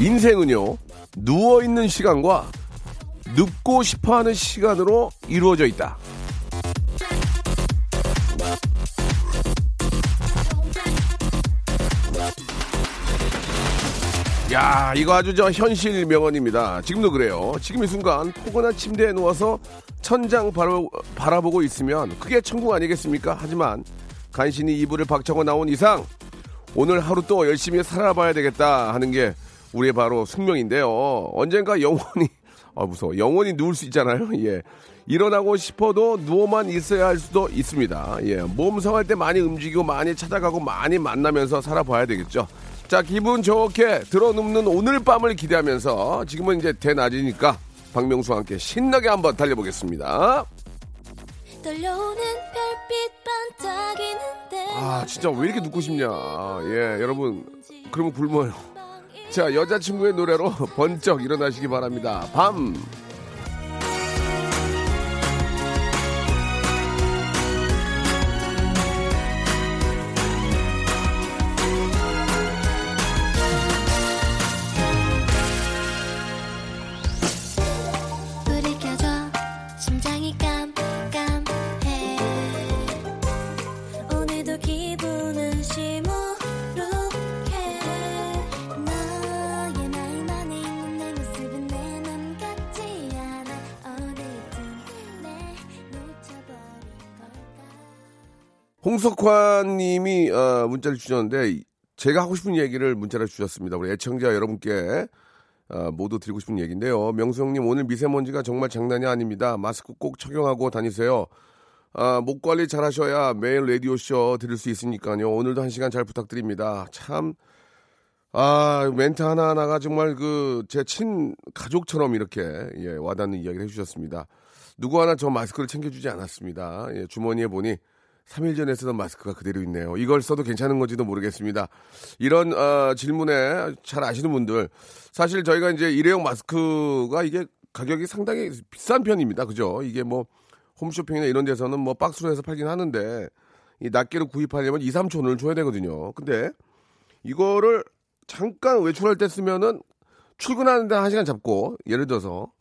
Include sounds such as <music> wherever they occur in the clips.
인생은요 누워있는 시간과 눕고 싶어 하는 시간으로 이루어져 있다 야, 이거 아주 저 현실 명언입니다. 지금도 그래요. 지금 이 순간 포근한 침대에 누워서 천장 바로 바라보고 있으면 그게 천국 아니겠습니까? 하지만 간신히 이불을 박차고 나온 이상 오늘 하루 또 열심히 살아봐야 되겠다 하는 게 우리의 바로 숙명인데요. 언젠가 영원히 아 무서워. 영원히 누울 수 있잖아요. <laughs> 예. 일어나고 싶어도 누워만 있어야 할 수도 있습니다. 예. 몸 성할 때 많이 움직이고 많이 찾아가고 많이 만나면서 살아봐야 되겠죠. 자, 기분 좋게 들어눕는 오늘 밤을 기대하면서 지금은 이제 대낮이니까 박명수와 함께 신나게 한번 달려보겠습니다. 아, 진짜 왜 이렇게 눕고 싶냐. 예, 여러분. 그러면 굶어요. 자, 여자친구의 노래로 <laughs> 번쩍 일어나시기 바랍니다. 밤. 홍석환 님이 어, 문자를 주셨는데 제가 하고 싶은 얘기를 문자를 주셨습니다. 우리 애청자 여러분께 어, 모두 드리고 싶은 얘기인데요. 명수 형님 오늘 미세먼지가 정말 장난이 아닙니다. 마스크 꼭 착용하고 다니세요. 아, 목 관리 잘 하셔야 매일 라디오 쇼 들을 수 있으니까요. 오늘도 한 시간 잘 부탁드립니다. 참, 아, 멘트 하나하나가 정말 그, 제 친 가족처럼 이렇게, 예, 와닿는 이야기를 해주셨습니다. 누구 하나 저 마스크를 챙겨주지 않았습니다. 예, 주머니에 보니 3일 전에 쓰던 마스크가 그대로 있네요. 이걸 써도 괜찮은 건지도 모르겠습니다. 이런 어, 질문에 잘 아시는 분들 사실 저희가 이제 일회용 마스크가 이게 가격이 상당히 비싼 편입니다. 그죠? 이게 뭐 홈쇼핑이나 이런 데서는 뭐 박스로 해서 팔긴 하는데 이 낱개로 구입하려면 2, 3천 원을 줘야 되거든요. 근데 이거를 잠깐 외출할 때 쓰면은 출근하는데 한 시간 잡고 예를 들어서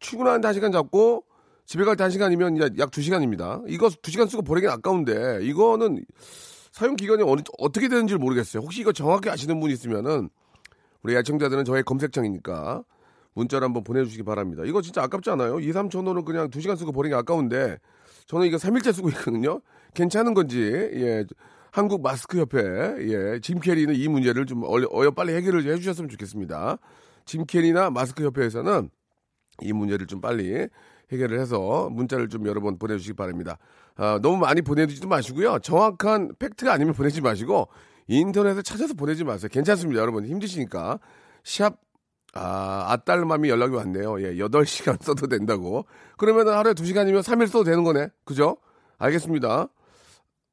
출근하는데 한 시간 잡고 집에 갈때한 시간이면 이제 약두 시간입니다. 이거 두 시간 쓰고 버리긴 아까운데 이거는 사용 기간이 어느, 어떻게 되는지 모르겠어요. 혹시 이거 정확히 아시는 분 있으면은 우리 애청자들은 저의 검색창이니까 문자를 한번 보내주시기 바랍니다. 이거 진짜 아깝지 않아요? 2, 3천 원은 그냥 두 시간 쓰고 버리기 아까운데 저는 이거 3일째 쓰고 있거든요. 괜찮은 건지 예 한국 마스크 협회 예, 짐 캐리는 이 문제를 좀 어여, 빨리 해결을 해 주셨으면 좋겠습니다. 짐 캐리나 마스크 협회에서는 이 문제를 좀 빨리 해결을 해서 문자를 좀 여러 번 보내주시기 바랍니다. 아, 너무 많이 보내주지도 마시고요. 정확한 팩트가 아니면 보내지 마시고 인터넷에 찾아서 보내지 마세요. 괜찮습니다. 여러분 힘드시니까 샵 아, 아딸맘이 연락이 왔네요. 예, 8시간 써도 된다고. 그러면 하루에 2시간이면 3일 써도 되는 거네. 그죠? 알겠습니다.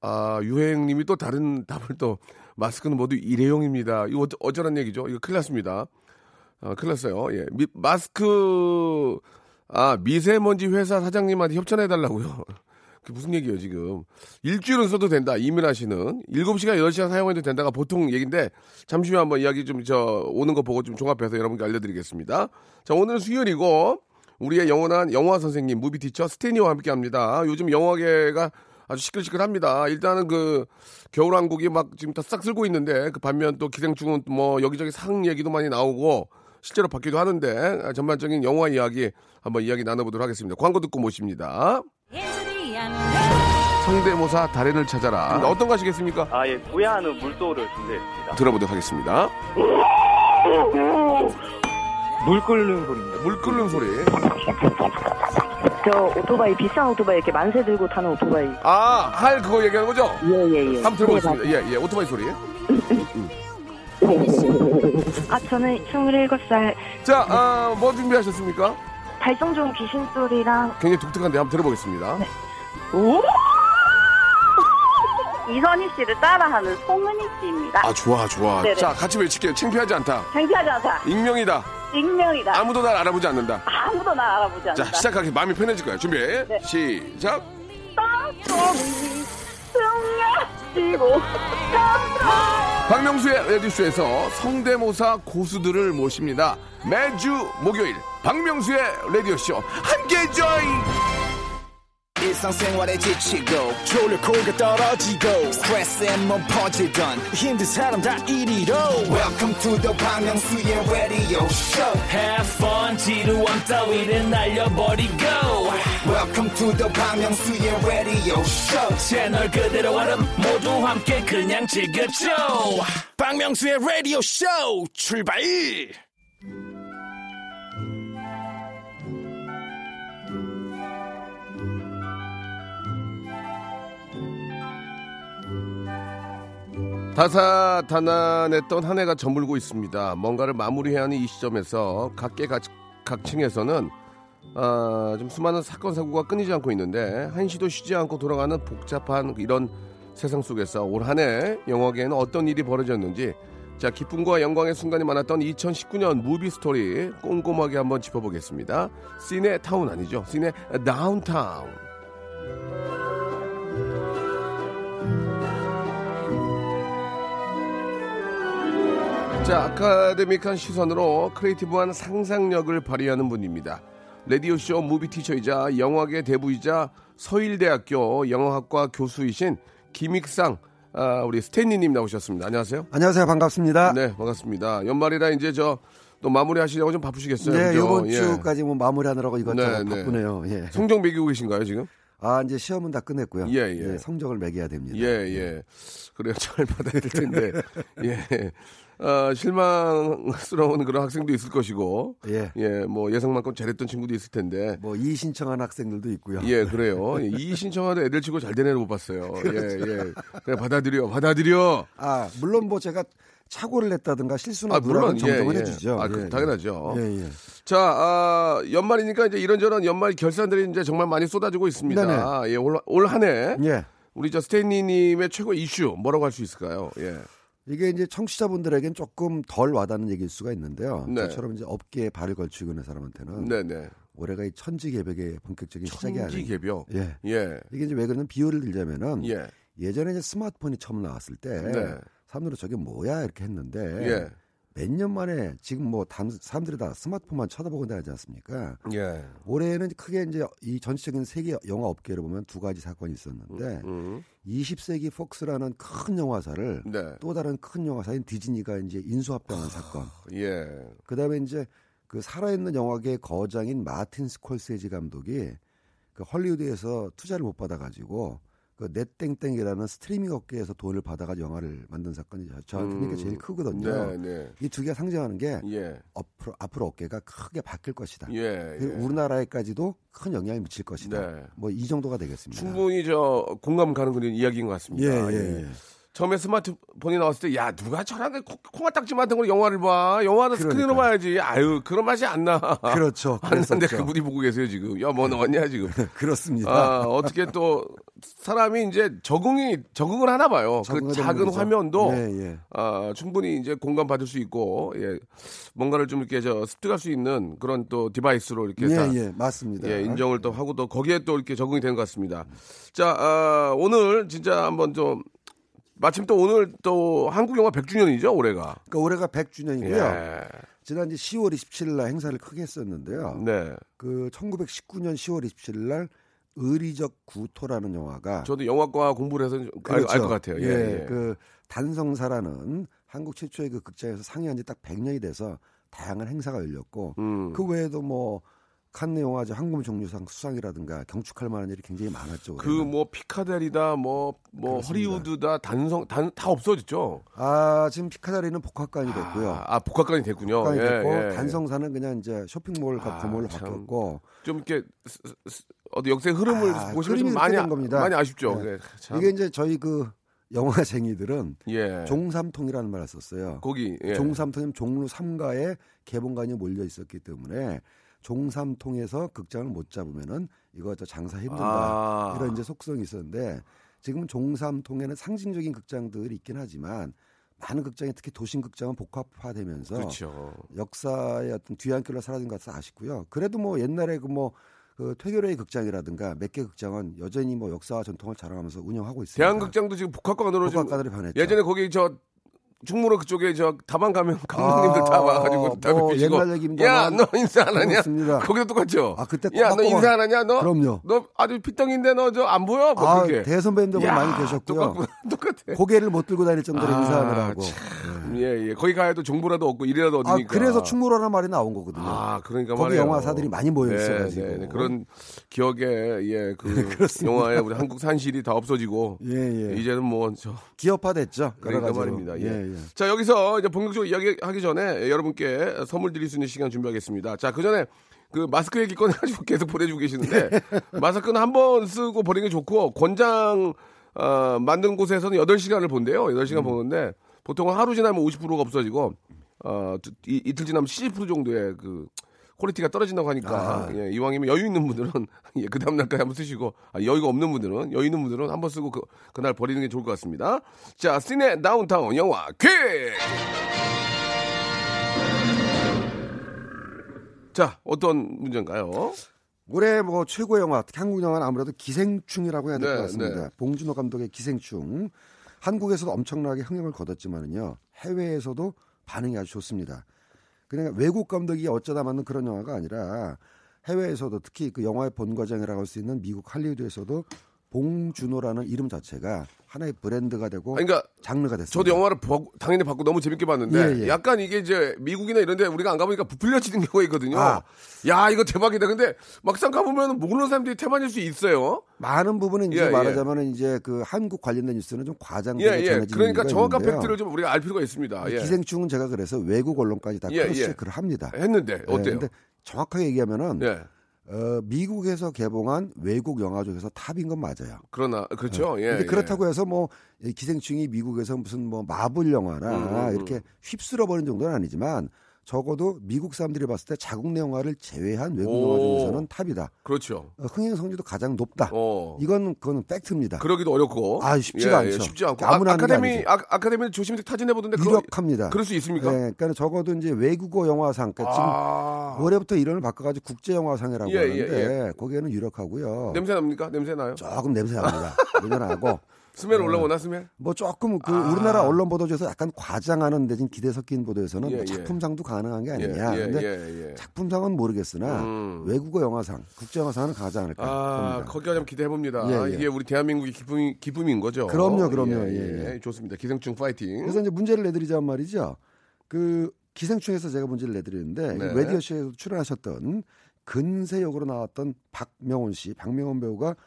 아, 유행님이 또 다른 답을 또, 마스크는 모두 일회용입니다. 이거 어쩌, 어쩌란 얘기죠? 이거 큰일 났습니다. 아, 큰일 났어요. 예. 미, 마스크, 아, 미세먼지 회사 사장님한테 협찬해달라고요. <laughs> 그게 무슨 얘기예요, 지금. 일주일은 써도 된다, 이민아 씨는. 7시간, 8시간 사용해도 된다가 보통 얘기인데, 잠시 후에 한번 이야기 좀, 저, 오는 거 보고 좀 종합해서 여러분께 알려드리겠습니다. 자, 오늘은 수요일이고, 우리의 영원한 영화 선생님, 무비 티처 스테니와 함께 합니다. 요즘 영화계가 아주 시끌시끌합니다. 일단은 그 겨울왕국이 막 지금 다 싹 쓸고 있는데 그 반면 또 기생충은 뭐 여기저기 상 얘기도 많이 나오고 실제로 받기도 하는데 전반적인 영화 이야기 한번 이야기 나눠보도록 하겠습니다. 광고 듣고 모십니다. 성대모사 달인을 찾아라. 어떤 거 하시겠습니까? 아, 예, 구야하는 물소를 준비했습니다. 들어보도록 하겠습니다. 물 끓는 소리입니다. 물 끓는 소리. 저 오토바이 비싼 오토바이 이렇게 만세 들고 타는 오토바이. 아, 할 그거 얘기하는 거죠? 예 예 예. 한번 들어보겠습니다. 예, 예, 오토바이 소리. <laughs> 아, 저는 27살 자, 아, 뭐 준비하셨습니까? 발성 좋은 귀신 소리랑 굉장히 독특한데 한번 들어보겠습니다. 오! 이선희 씨를 따라하는 송은희 씨입니다. 아, 좋아, 좋아. 네네. 자, 같이 외칠게요. 창피하지 않다. 창피하지 않다. 익명이다. 익명이다. 아무도 날 알아보지 않는다. 아무도 날 알아보지 않는다. 자, 시작하기 마음이 편해질 거예요. 준비. 네. 시작. 땅속이 승려지고 <laughs> 박명수의 라디오쇼에서 성대모사 고수들을 모십니다. 매주 목요일 박명수의 라디오쇼 함께 join. 일상생활에 지치고, 졸려 코가 떨어지고, 스트레스에 몸 퍼지던, 힘든 사람 다 이리로. welcome to the Bang Myung-soo's radio show Have fun 따위를 날 to the Myung-soo's radio show. 채널 그대로 얼음 모두 함께 그냥 즐겨줘. 박명수의 라디오 쇼 출발! 다사다난했던 한 해가 저물고 있습니다. 뭔가를 마무리해야 하는 이 시점에서 각계 각, 각층에서는 아, 좀 수많은 사건 사고가 끊이지 않고 있는데 한시도 쉬지 않고 돌아가는 복잡한 이런 세상 속에서 올 한 해 영화계에는 어떤 일이 벌어졌는지 자 기쁨과 영광의 순간이 많았던 2019년 movie story 꼼꼼하게 한번 짚어보겠습니다. 시네 타운 아니죠? 시네 다운타운. 자, academic한 시선으로 creative한 상상력을 발휘하는 분입니다. 라디오쇼 movie teacher이자 영화계 대부이자 서일대학교 영어학과 교수이신 김익상 아, 우리 스탠리님 나오셨습니다. 안녕하세요. 안녕하세요. 반갑습니다. 네, 반갑습니다. 연말이라 이제 저 또 마무리 하시려고 좀 바쁘시겠어요. 네, 그죠? 이번 예. 주까지 뭐 마무리하느라고 이것저것 네, 네. 바쁘네요. 예. 성적 매기고 계신가요, 지금? 아, 이제 시험은 다 끝냈고요. 예, 예. 성적을 매겨야 됩니다. 예, 예. 그래요. 잘 받아야 될 텐데. <laughs> 예. 어, 실망스러운 그런 학생도 있을 것이고. 예. 예, 뭐 예상만큼 잘했던 친구도 있을 텐데. 뭐이 신청한 학생들도 있고요. 예, 그래요. 예, 이 신청하는 애들 치고 잘 된 애를 못 봤어요. 그렇죠. 예, 예. 받아들여, 받아들여. 아, 물론 뭐 제가 착오를 했다든가 실수나 아, 물론, 정정을 예, 예. 해주죠. 아, 그, 당연하죠. 예, 예. 자, 아, 연말이니까 이제 이런저런 연말 결산들이 이제 정말 많이 쏟아지고 있습니다. 예, 올, 올한 해. 예. 우리 저 스테이니님의 최고 이슈 뭐라고 할 수 있을까요? 예. 이게 이제 청취자분들에겐 조금 덜 와닿는 얘기일 수가 있는데요. 네. 저처럼 이제 업계에 발을 걸치고 있는 사람한테는 네 네. 올해가 이 천지개벽의 본격적인 시작이 아니에요. 천지개벽. 예. 예. 이게 이제 왜 그러냐면 비유를 들자면은 예. 예전에 이제 스마트폰이 처음 나왔을 때 네. 사람들이 저게 뭐야 이렇게 했는데 예. 몇 년 만에 지금 뭐 단- 사람들이 다 스마트폰만 쳐다보고 다니지 않습니까? 예. 올해는 크게 이제 이 전체적인 세계 영화 업계를 보면 두 가지 사건이 있었는데 음. 20세기 폭스라는 큰 영화사를 네. 또 다른 큰 영화사인 디즈니가 이제 인수합병한 아. 사건. 예. 그다음에 이제 그 살아있는 영화계의 거장인 마틴 스콜세지 감독이 그 헐리우드에서 투자를 못 받아가지고 그 넷땡땡이라는 스트리밍 업계에서 돈을 받아가지고 영화를 만든 사건이 저한테 음. 는 제일 크거든요. 네, 네. 이두 개가 상징하는 게 예. 앞으로, 앞으로 어깨가 크게 바뀔 것이다. 예. 예. 우리나라에까지도 큰 영향이 미칠 것이다. 네. 뭐이 정도가 되겠습니다. 충분히 저 공감 가는 그런 이야기인 것 같습니다. 예, 예, 예. 처음에 스마트폰이 나왔을 때, 야, 누가 저런 코- 코딱지만 한 걸 영화를 봐. 영화는 스크린으로 그러니까요. 봐야지. 아유, 그런 맛이 안 나. 그렇죠. <laughs> 안 나는데. 그분이 보고 계세요, 지금. 야, 뭐 나왔냐, 지금. <laughs> 그렇습니다. 아, 어떻게 또 사람이 이제 적응이 적응을 하나 봐요. 그 작은 거죠. 화면도 예, 예. 아, 충분히 이제 공감 받을 수 있고 예. 뭔가를 좀 이렇게 저 습득할 수 있는 그런 또 device로 이렇게 다 예, 예, 맞습니다. 예, 인정을 또 하고 또 거기에 또 이렇게 적응이 되는 것 같습니다. 자, 아, 오늘 진짜 한번 좀 마침 또 오늘 또 한국 영화 100주년이죠, 올해가. 그러니까 올해가 100주년이고요. 예. 지난 이제 10월 27일 날 행사를 크게 했었는데요. 네. 그 1919년 10월 27일 날 의리적 구토라는 영화가 저도 영화과 공부를 해서 알것 같아요. 예. 예. 그 단성사라는 한국 최초의 그 극장에서 상영한 지 딱 100년이 돼서 다양한 행사가 열렸고 음. 그 외에도 뭐 칸네 영화제 황금 종려상 수상이라든가 경축할 만한 일이 굉장히 많았죠. 그. 뭐 피카델이다 뭐뭐 그렇습니다. 허리우드다 단성 단 다 없어졌죠. 아 지금 피카다리는 복합관이 됐고요. 아, 아, 복합관이 됐군요. 복합관이 예, 됐고 예. 단성사는 그냥 이제 쇼핑몰 아, 참. 바뀌었고 좀 이렇게 어디 역사의 흐름을 아, 보시면 많이 된 아- 겁니다. 많이 아쉽죠. 네. 네, 참. 이게 이제 저희 그 영화쟁이들은 예. 종삼통이라는 말을 썼어요. 거기 예. 종삼통이면 종로 3가에 개봉관이 몰려 있었기 때문에 종삼통에서 극장을 못 잡으면은 이거 저 장사 힘든다 아. 이런 이제 속성이 있었는데 지금 종삼 통에는 상징적인 극장들이 있긴 하지만 많은 극장이 특히 도심 극장은 복합화되면서 그렇죠. 역사의 어떤 뒤안길로 사라진 것 같아서 아쉽고요. 그래도 뭐 옛날에 그뭐 그 퇴교레이 극장이라든가 몇 개 극장은 여전히 뭐 역사와 전통을 자랑하면서 운영하고 있습니다. 대한극장도 지금 복합관으로 복합관으로 변했죠. 예전에 거기 저 충무로 그쪽에 저 다방 가면 <laughs> 감독님들 다 아, 와가지고 다비 비시고 옛날 얘기입니다만 야너 인사 안 하냐? 그렇습니다. 거기도 똑같죠. 아, 그때 야너 인사 안 하냐? 너 그럼요. 너 아주 피덩인데 너 저 안 보여? 뭐 아, 그렇게. 대선배님들 야, 많이 계셨고요. 똑같구나. <laughs> 똑같아. 고개를 못 들고 다닐 정도로 아, 인사하느라고. 참, 네. 예, 예. 거기 가야도 정보라도 얻고 일이라도 아, 얻으니까. 그래서 충무로라는 말이 나온 거거든요. 아, 그러니까 거기 말이에요. 영화사들이 많이 모여 네, 있어가지고. 네, 네. 그런 기억에 예, 그 <laughs> 그렇습니다. 영화에 우리 한국 산실이 다 없어지고 예, 예. 이제는 뭐 저 기업화됐죠. 그러니까 여러 가지로. 말입니다. 예. 예, 예. 자 여기서 이제 본격적으로 이야기하기 전에 여러분께 선물 드릴 수 있는 시간 준비하겠습니다. 자 그 전에 그 마스크 얘기 꺼내가지고 계속 보내주고 계시는데 <laughs> 마스크는 한 번 쓰고 버리는 게 좋고 권장 어, 만든 곳에서는 8시간을 본대요. 8시간 음. 보는데 보통은 하루 지나면 50%가 없어지고 어, 이, 이틀 지나면 70% 정도의 그 quality가 떨어진다고 하니까 아하. 예, 이왕이면 여유 있는 분들은 <laughs> 예, 그 다음 날까지 한번 쓰시고 아, 여유가 없는 분들은 여유 있는 분들은 한번 쓰고 그, 그날 버리는 게 좋을 것 같습니다. 자, 시네 다운타운 영화 퀴즈. 자, 어떤 문제인가요? 올해 뭐 최고 영화, 한국 영화는 아무래도 기생충이라고 해야 될것 네, 같습니다. 네. 봉준호 감독의 기생충. 한국에서도 엄청나게 흥행을 거뒀지만은요. 해외에서도 반응이 아주 좋습니다. 그러니까 외국 감독이 어쩌다 만든 그런 영화가 아니라 해외에서도 특히 그 영화의 본과장이라고 할 수 있는 미국 할리우드에서도 봉준호라는 이름 자체가 하나의 브랜드가 되고 그러니까 장르가 됐습니다. 저도 영화를 보- 당연히 봤고 너무 재밌게 봤는데 예, 예. 약간 이게 이제 미국이나 이런데 우리가 안 가보니까 부풀려지는 경우가 있거든요. 아. 야 이거 대박이다. 근데 막상 가보면 모르는 사람들이 태반일 수 있어요. 많은 부분은 이제 예, 예. 말하자면 이제 그 한국 관련된 뉴스는 좀 과장되게 예, 예. 전해지는 그러니까 정확한 있는데요. 팩트를 좀 우리가 알 필요가 있습니다. 예. 기생충은 제가 그래서 외국 언론까지 다 예, cross 예. check를 합니다. 했는데 예, 어때요? 근데 정확하게 얘기하면은 예. 어, 미국에서 개봉한 외국 영화 중에서 탑인 건 맞아요. 그러나 그렇죠. 예. 근데 예. 그렇다고 해서 뭐이 기생충이 미국에서 무슨 뭐 마블 영화나 음, 음, 음. 이렇게 휩쓸어 버린 정도는 아니지만 적어도 미국 사람들이 봤을 때 자국 내 영화를 제외한 외국 오. 영화 중에서는 탑이다. 그렇죠. 어, 흥행 성지도 가장 높다. 어. 이건 그건 팩트입니다. 그러기도 어렵고. 아, 쉽지가 예, 예, 않죠. 쉽지 않고. 아무나 아, 아니죠. 아, 아카데미는 조심히 타진해 보던데 유력합니다. 그럴 수 있습니까? 예, 그러니까 적어도 이제 외국어 영화상 그러니까 지금 아. 올해부터 이름을 바꿔가지고 국제 영화상이라고 예, 예, 하는데 거기에는 유력하고요. 냄새 납니까? 냄새 나요? 조금 냄새 납니다. <laughs> 내년하고 스멜 올라오나 스멜? 뭐 조금 그 아. 우리나라 언론 보도 중에서 약간 과장하는 데진 기대 섞인 보도에서는 예, 뭐 예. 작품상도 가능한 게 예, 아니냐. 예, 근데 예, 예. 작품상은 모르겠으나 음. 외국어 영화상, 국제 영화상은 가지 않을까 아, 봅니다. 거기가 좀 기대해 봅니다. 예, 예. 이게 우리 대한민국의 기쁨이, 기쁨인 거죠. 그럼요, 그럼요. 예, 예. 좋습니다. 기생충 파이팅. 그래서 이제 문제를 내드리자면 말이죠. 그 기생충에서 제가 문제를 내드리는데 네. 이 웨디어쇼에서 출연하셨던 근세 역으로 나왔던 박명훈 씨, 박명훈 배우가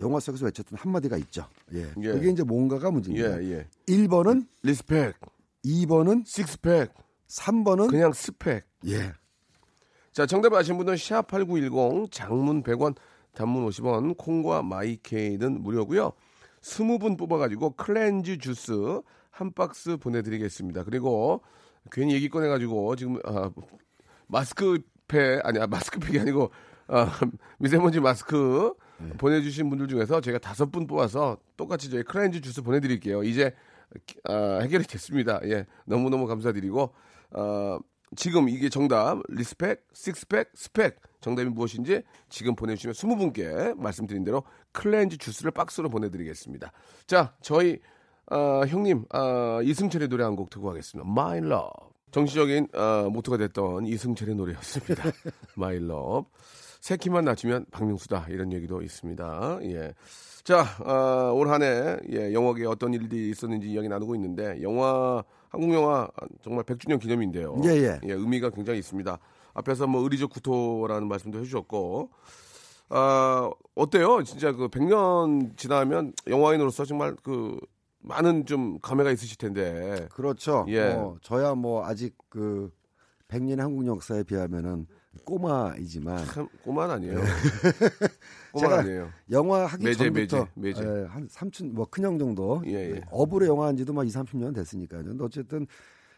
영화 속에서 외쳤던 한마디가 있죠. 예. 예. 그게 이제 뭔가가 문제입니다. 예, 예. 1번은, respect, 2번은, six-pack, 3번은 그냥 스펙. 예. 자, 정답 아신 분은 샵8910 장문 100원, 단문 50원, 콩과 마이케이는 무료고요. 20분 뽑아 가지고 cleanse 주스 한 박스 보내 드리겠습니다. 그리고 괜히 얘기 꺼내 가지고 지금 아, 마스크팩 아니 아, 마스크팩이 아니고 아, 미세먼지 마스크 보내주신 분들 중에서 저희가 다섯 분 뽑아서 똑같이 저희 cleanse 주스 보내드릴게요. 이제 아, 해결이 됐습니다. 예, 너무 너무 감사드리고 어, 지금 이게 정답 respect, six-pack, 스펙 정답이 무엇인지 지금 보내주시면 20분께 말씀드린 대로 cleanse 주스를 박스로 보내드리겠습니다. 자, 저희 어, 형님 어, 이승철의 노래 한 곡 듣고 가겠습니다. My Love. 정치적인 어, 모토가 됐던 이승철의 노래였습니다. <laughs> My Love. 새 키만 낮추면 박명수다 이런 얘기도 있습니다. 예. 자, 어, 올 한해 예, 영화계에 어떤 일들이 있었는지 이야기 나누고 있는데 영화 한국 영화 정말 100주년 기념인데요. 예, 예. 의미가 굉장히 있습니다. 앞에서 뭐 의리적 구토라는 말씀도 해주셨고, 아 어때요? 진짜 그 100년 지나면 영화인으로서 정말 그 많은 좀 감회가 있으실 텐데. 그렇죠. 예. 뭐 저야 뭐 아직 그 100년의 한국 역사에 비하면은 꼬마이지만 참 꼬만 아니에요. 네. <laughs> 꼬만 제가 아니에요. 영화 하기 매제, 전부터 매제, 매제. 예, 한 삼촌 뭐 큰형 정도 예, 예. 어불의 영화 한 지도 막 2, 30년 됐으니까요. 근데 어쨌든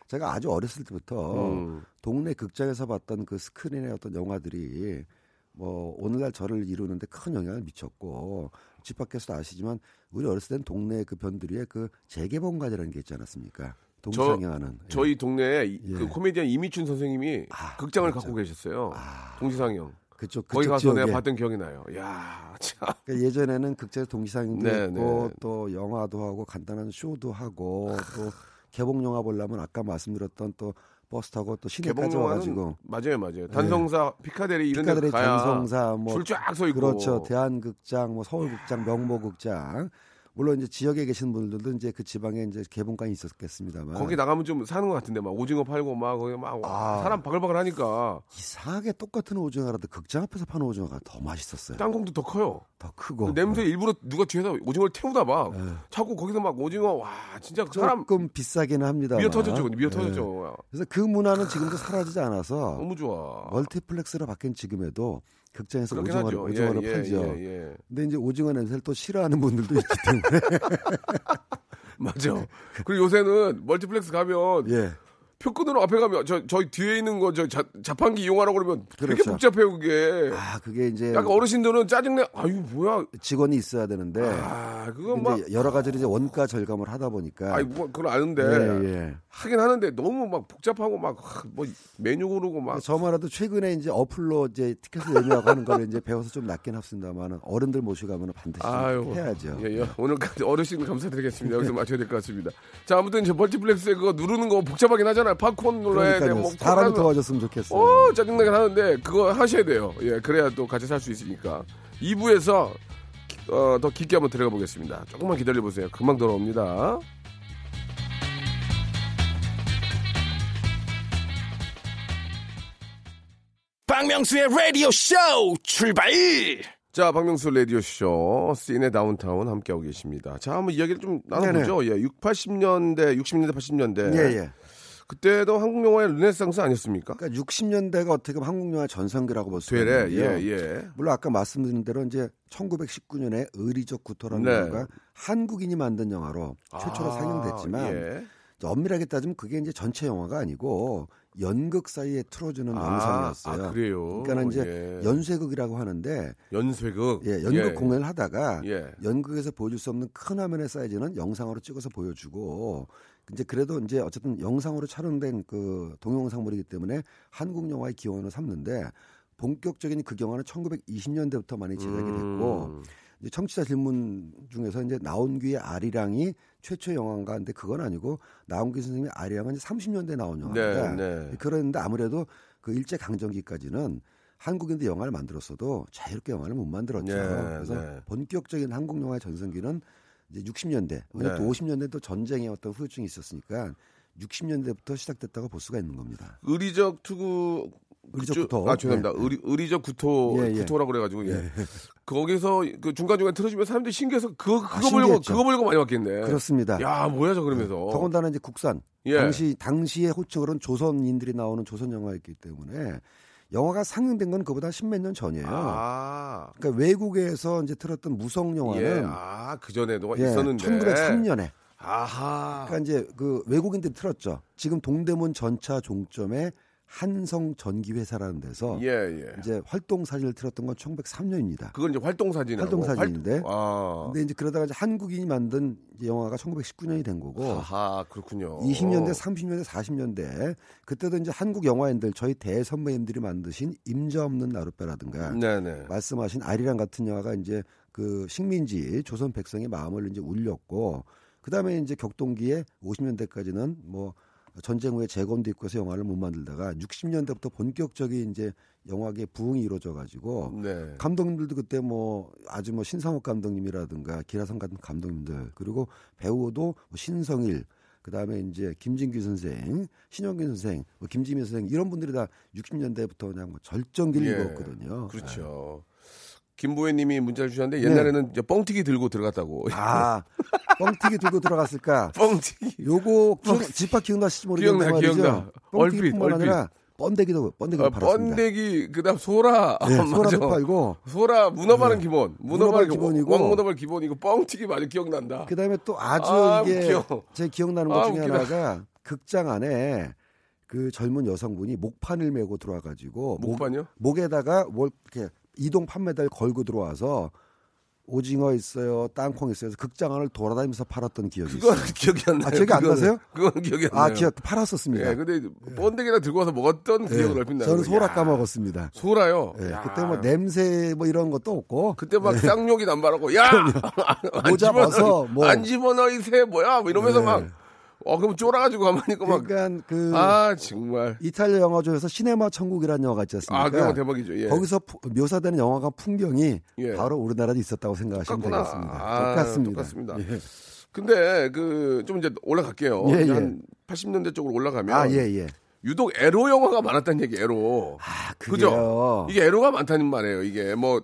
제가 아주 어렸을 때부터 음. 동네 극장에서 봤던 그 스크린의 어떤 영화들이 뭐 오늘날 저를 이루는데 큰 영향을 미쳤고 집 밖에서도 아시지만 우리 어렸을 땐 동네 그 변두리에 그 재개봉관이라는 게 있지 않았습니까? 동시상영하는 예. 저희 동네에 이- 예. 그 코미디언 이미춘 선생님이 아, 극장을 맞아. 갖고 계셨어요. 아. 동시상영. 그쪽 거기 그쪽 가서 지역에 내가 봤던 기억이 나요. 야, 참. 그러니까 예전에는 극장에서 동시상영도 네, 했고 네. 또 영화도 하고 간단한 쇼도 하고 또 개봉 영화 보려면 아까 말씀드렸던 또 버스 타고 또 시내까지 와가지고 맞아요, 맞아요. 단성사, 피카디리 이런 데 피카디리 가야 단성사 뭐 줄 쫙 서 있고. 그렇죠 대한극장 뭐 서울극장 명보극장 물론 이제 지역에 계신 분들도 이제 그 지방에 이제 개봉관이 있었겠습니다만 거기 나가면 좀 사는 것 같은데 막 오징어 팔고 막 거기 막 아. 사람 바글바글 하니까 이상하게 똑같은 오징어라도 극장 앞에서 파는 오징어가 더 맛있었어요. 땅콩도 더 커요. 더 크고 냄새 일부러 누가 뒤에서 오징어를 태우나 봐. 네. 자꾸 거기서 막 오징어 와 진짜 사람 조금 비싸기는 합니다. 미어 터졌죠. 미어 터졌죠. 그래서 그 문화는 지금도 사라지지 않아서 너무 좋아. 멀티플렉스로 바뀐 지금에도 극장에서 오징어를. 오징어를 예, 예, 팔죠. 예, 예. 근데 이제 오징어 냄새를 또 싫어하는 분들도 있기 때문에 <laughs> 맞아. 그리고 요새는 멀티플렉스 가면 예. 표 끊으러 앞에 가면 저 저희 뒤에 있는 거 저 자판기 이용하라고 그러면 되게 그렇죠. 복잡해요 그게. 아 그게 이제 약간 어르신들은 짜증내. 아유 뭐야. 직원이 있어야 되는데 아 그거 막. 여러 가지로 이제 원가 절감을 하다 보니까 아이 뭐 그건 아는데 예, 예. 하긴 하는데 너무 막 복잡하고 막 뭐 메뉴 고르고 막 저만해도 최근에 이제 어플로 이제 티켓을 예매하고 하는 거를 이제 배워서 좀 낫긴 합습니다만 어른들 모시고 가면 반드시 아유, 해야죠. 예, 예. 오늘까지 어르신 감사드리겠습니다. 여기서 <laughs> 마쳐야 될 것 같습니다. 자, 아무튼 이제 멀티플렉스에 그거 누르는 거 복잡하긴 하잖아 요. 팝콘 눌러야 돼. 뭐 사람이 도와줬으면 좋겠어요. 오, 짜증나긴 하는데 그거 하셔야 돼요. 예, 그래야 또 같이 살 수 있으니까. 2부에서 어, 더 깊게 한번 들어가 보겠습니다. 조금만 기다려 보세요. 금방 돌아옵니다. 박명수의 라디오 쇼 출발! 자, 박명수 라디오 쇼, 씬의 다운타운 함께하고 계십니다. 자, 한번 이야기를 좀 나눠보죠. 예, 6, 80년대, 60년대, 80년대. 예, 예. 그때도 한국 영화의 르네상스 아니었습니까? 그러니까 60년대가 어떻게 보면 한국 영화 전성기라고 볼 수 있는데요. 예, 예. 물론 아까 말씀드린 대로 이제 1919년에 의리적 구토라는 네. 영화가 한국인이 만든 영화로 최초로 아, 상영됐지만 예. 엄밀하게 따지면 그게 이제 전체 영화가 아니고 연극 사이에 틀어주는 아, 영상이었어요. 아, 그래요? 그러니까 이제 예. 연쇄극이라고 하는데 연쇄극. 예, 연극 공연을 하다가 예. 연극에서 보여줄 수 없는 큰 화면의 사이즈는 영상으로 찍어서 보여주고 이제 그래도 이제 어쨌든 영상으로 촬영된 그 동영상물이기 때문에 한국 영화의 기원을 삼는데 본격적인 그 영화는 1920년대부터 많이 제작이 됐고 음. 이제 청취자 질문 중에서 이제 나온귀의 아리랑이 최초 영화인가 근데 그건 아니고 나온귀 선생님의 아리랑은 이제 30년대 나온 영화입니다. 네, 네. 그런데 아무래도 그 일제 강점기까지는 한국인들 영화를 만들었어도 자유롭게 영화를 못 만들었죠. 네, 그래서 네. 본격적인 한국 영화의 전성기는 이제 60년대, 네. 또 50년대 또 전쟁의 어떤 후유증이 있었으니까 60년대부터 시작됐다고 볼 수가 있는 겁니다. 의리적 투구 의리적 구토. 아 죄송합니다. 네. 의리, 의리적 구토 예, 예. 구토라고 그래가지고 예. 거기서 그 중간 중간 틀어주면 사람들이 신기해서 그거 그거 아, 보려고 신기했죠. 그거 보려고 많이 왔겠네. 그렇습니다. 야 뭐야 저 그러면서. 더군다나 이제 국산 예. 당시 당시의 호칭으로는 조선인들이 나오는 조선 영화였기 때문에 영화가 상영된 건 그보다 십몇 년 전이에요. 아. 그러니까 외국에서 이제 틀었던 무성 영화는 예. 아 그 전에도 예, 있었는데. 1903년에 아하. 그러니까 이제 그 외국인들이 틀었죠. 지금 동대문 전차 종점에 한성 전기회사라는 데서 예 예. 이제 활동 사진을 틀었던 건 1903년입니다. 그건 이제 활동 사진이고. 활동 사진인데. 아. 근데 이제 그러다가 이제 한국인이 만든 영화가 1919년이 된 거고 아하 그렇군요. 20년대, 30년대, 40년대 그때도 이제 한국 영화인들 저희 대선배님들이 만드신 임자 없는 나룻배라든가 네네. 말씀하신 아리랑 같은 영화가 이제 그 식민지 조선 백성의 마음을 이제 울렸고 그다음에 이제 격동기에 50년대까지는 뭐 전쟁 후에 재건도 있고 해서 영화를 못 만들다가 60년대부터 본격적인 이제 영화계 부흥이 이루어져 가지고 네. 감독님들도 그때 뭐 아주 뭐 신상옥 감독님이라든가 기라성 같은 감독님들 그리고 배우도 뭐 신성일 그다음에 이제 김진규 선생, 신영균 선생, 뭐 김지미 선생 이런 분들이 다 60년대부터 그냥 뭐 절정기를 예. 이뤘거든요. 그렇죠. 김보혜님이 문자를 주셨는데 옛날에는 이제 뻥튀기 들고 들어갔다고. 아, 뻥튀기 들고 들어갔을까? <laughs> 뻥튀기. 요거 기억, 집합 기억나실지 모르겠는데 기억나. 기억나. 얼핏, 아니라 번데기도 번데기도 아, 팔았습니다. 번데기 그다음 소라 네, 아, <laughs> 소라도. 팔고 소라 문어발은 네. 기본 문어발 기본이고. 왕문어발 기본이고 뻥튀기 아주 기억난다. 그다음에 또 아주 아, 이게 웃겨. 제 기억나는 것 아, 중에. 하나가 극장 안에 그 젊은 여성분이 목판을 메고 들어와가지고 목- 목판이요? 목 에다가 뭘 이렇게 이동 판매다를 걸고 들어와서 오징어 있어요, 땅콩 있어요. 극장 안을 돌아다니면서 팔았던 기억이 그건 있어요. <laughs> 기억이 안 나요. 아, 기억이 안 그거는- 나세요? 그건 기억이 안 아, 나요. 기억 팔았었습니다. 예, 근데 번데기나 들고 와서 먹었던 예, 기억을 얼핏 나요. 저는 소라 까먹었습니다. 소라요. 예, 야. 그때 뭐 냄새 뭐 이런 것도 없고 그때 막 쌍욕이 남발하고 야! <laughs> 안 모자 집어넣어, 벗어, 뭐. 안 집어넣어 이새 뭐야? 뭐 이러면서 네. 막 어, 그럼 쫄아가지고 가만히 있고 막 그러니까 그 아, 정말. 이탈리아 영화조에서 시네마 천국이라는 영화가 있지 않습니까? 아, 그거 대박이죠. 예. 거기서 푸- 묘사되는 영화가 풍경이 예. 바로 우리나라도 있었다고 생각하시면 똑같구나. 되겠습니다. 아, 똑같습니다. 똑같습니다. 예. 근데 그 좀 이제 올라갈게요. 예, 예. 한 80년대 쪽으로 올라가면 아, 예, 예. 유독 에로 영화가 많았다는 얘기 에로. 아? 그죠? 이게 에로가 많다는 말이에요. 이게 뭐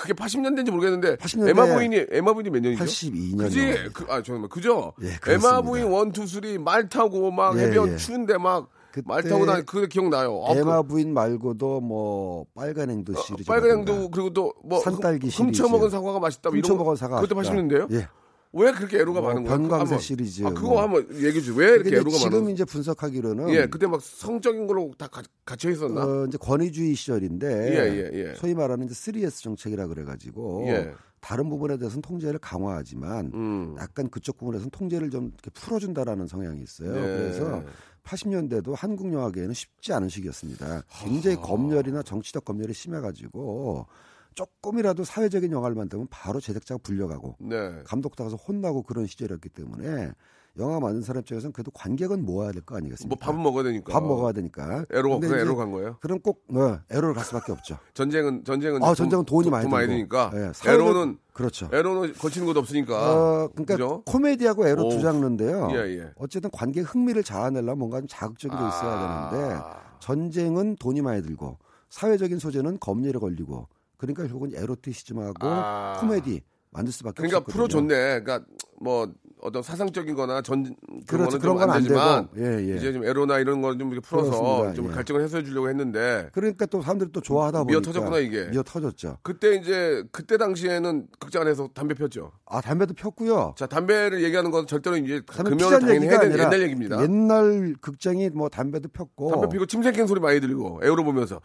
그게 80년대인지 모르겠는데 80년대 애마 부인이 애마 부인이 몇 년이죠? 82년. 그지? 그, 아, 잠깐만. 그죠? 예, 애마. 부인 one, two, three 말 타고 막 예, 해변 예. 추운데 막 말 타고 다니 그게 기억나요. 아, 애마 그, 부인 말고도 뭐 빨간 앵두 시리즈. 빨간 앵두 그리고 또 뭐 산딸기 훔쳐 시리즈. 먹은 사과가 맛있다. 뭐. 훔쳐먹은 사과. 그것도 80년대요? 예. 왜 그렇게 에로가 뭐 많은 거야? 변광세 시리즈, 아, 그거 뭐. 한번 얘기해 주세요. 왜 이렇게 근데 에로가 지금 많은 이제 분석하기로는 예, 그때 막 성적인 걸로 다 가, 갇혀 있었나? 어, 이제 권위주의 시절인데 예, 예, 예. 소위 말하는 이제 3S 정책이라 그래 가지고 예. 다른 부분에 대해서는 통제를 강화하지만 음. 약간 그쪽 부분에서는 통제를 좀 이렇게 풀어준다라는 성향이 있어요. 네. 그래서 80년대도 한국 영화계에는 쉽지 않은 시기였습니다. 굉장히 검열이나 정치적 검열이 심해가지고 조금이라도 사회적인 영화를 만들면 바로 제작자가 불려가고 네. 감독도 가서 혼나고 그런 시절이었기 때문에 영화 만든 사람 입장에서는 그래도 관객은 모아야 될 거 아니겠습니까? 뭐 밥은 먹어야 되니까. 밥 먹어야 되니까. 에로 근데 그 에로 간 거예요? 그럼 꼭 어, 에로를 갈 수밖에 없죠. <laughs> 전쟁은 전쟁은 아, 돈- 전쟁은 돈이 돈- 많이 돈 많이 들고. 드니까. 예, 사회적- 에로는 그렇죠. 에로는 거치는 것도 없으니까. 어, 그러니까 그죠? 코미디하고 에로 오우. 두 장르인데요. 예, 예. 어쨌든 관객 흥미를 자아내려면 뭔가 좀 자극적인 게 있어야 되는데 아. 전쟁은 돈이 많이 들고 사회적인 소재는 검열에 걸리고 그러니까 결국은 에로티시즘하고 아. 코미디 만들 수밖에 그러니까 없었거든요. 풀어줬네. 그러니까 뭐 어떤 사상적인,거나 전 그런 그렇죠. 그런 좀건안안 되지만. 예, 예. 이제 좀 에로나 이런 거좀 이렇게 풀어서 그렇습니다. 좀 예. 갈증을 해소해 주려고 했는데 그러니까 또 사람들이 또 좋아하다 미어 보니까 터졌구나, 이게. 미어 터졌죠. 그때 이제 그때 당시에는 극장 안에서 담배 폈죠. 아 담배도 폈고요. 자 담배를 얘기하는 건 절대로 이제 담배 금연을 당연히 해야 되는 옛날 얘기입니다. 옛날 극장이 뭐 담배도 폈고 담배 피고 침 생긴 소리 많이 들리고 에어로 보면서